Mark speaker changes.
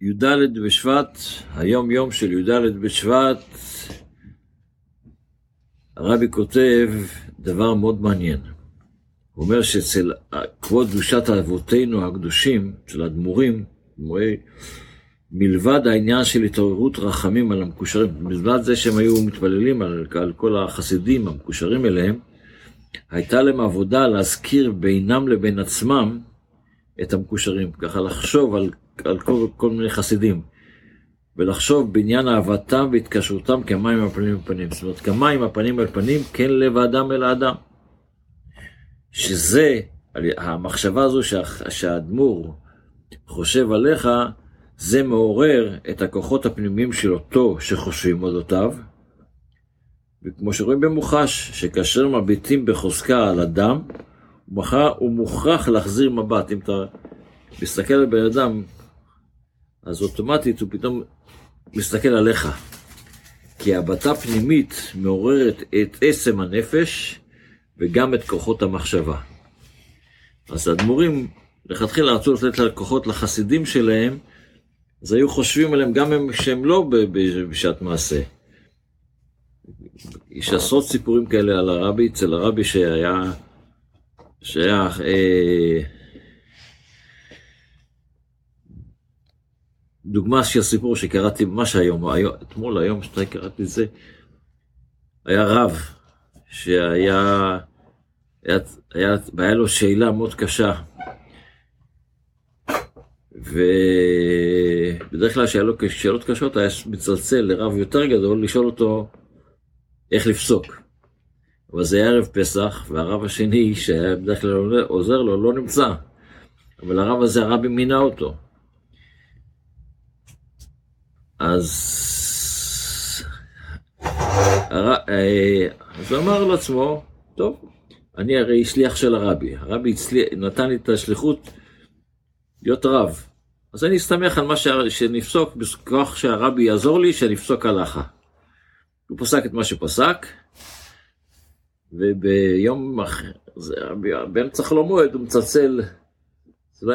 Speaker 1: י"ד בשבט, היום יום של י"ד בשבט, הרבי כותב דבר מאוד מעניין. הוא אומר שאצל כבוד קדושת אבותינו הקדושים, של האדמו"רים, מלבד העניין של התעוררות רחמים על המקושרים, מלבד זה שהם היו מתפללים על, על כל החסידים המקושרים אליהם, הייתה להם עבודה להזכיר בינם לבין עצמם את המקושרים, ככה לחשוב על, על כל, כל מיני חסידים, ולחשוב בעניין אהבתם והתקשרותם כמים הפנים אל פנים. זאת אומרת, כמים הפנים אל פנים, כן לב האדם אל האדם. שזה, המחשבה הזו שהאדמו"ר חושב עליך, זה מעורר את הכוחות הפנימיים של אותו שחושבים אודותיו, וכמו שרואים במוחש, שכאשר מביטים בחוזקה על אדם, הוא מוכרח להחזיר מבט. אם אתה מסתכל על בן אדם, אז אוטומטית הוא פתאום מסתכל עליך. כי הבטה פנימית מעוררת את עצם הנפש וגם את כוחות המחשבה. אז האדמו"רים לכתחילה רצו לתת כוחות לחסידים שלהם, אז היו חושבים עליהם גם הם, שהם לא בשעת מעשה. יש עשרות סיפורים כאלה על הרבי, אצל הרבי שהיה, שהיה אה, דוגמה של סיפור שקראתי ממש היום, היום אתמול, היום שאתה קראתי את זה, היה רב שהיה, היה, היה, היה לו שאלה מאוד קשה, ובדרך כלל כשהיה לו שאלות קשות היה מצלצל לרב יותר גדול לשאול אותו איך לפסוק. אבל זה היה ערב פסח, והרב השני, שהיה בדרך כלל עוזר לו, לא נמצא. אבל הרב הזה, הרבי מינה אותו. אז... הר... אה, אז הוא אמר לעצמו, טוב, אני הרי שליח של הרבי. הרבי הצליח, נתן לי את השליחות להיות רב. אז אני אסתמך על מה ש... שנפסוק, בכוח שהרבי יעזור לי, שנפסוק הלכה. הוא פסק את מה שפסק, וביום אחר, באמצע חלומות הוא מצלצל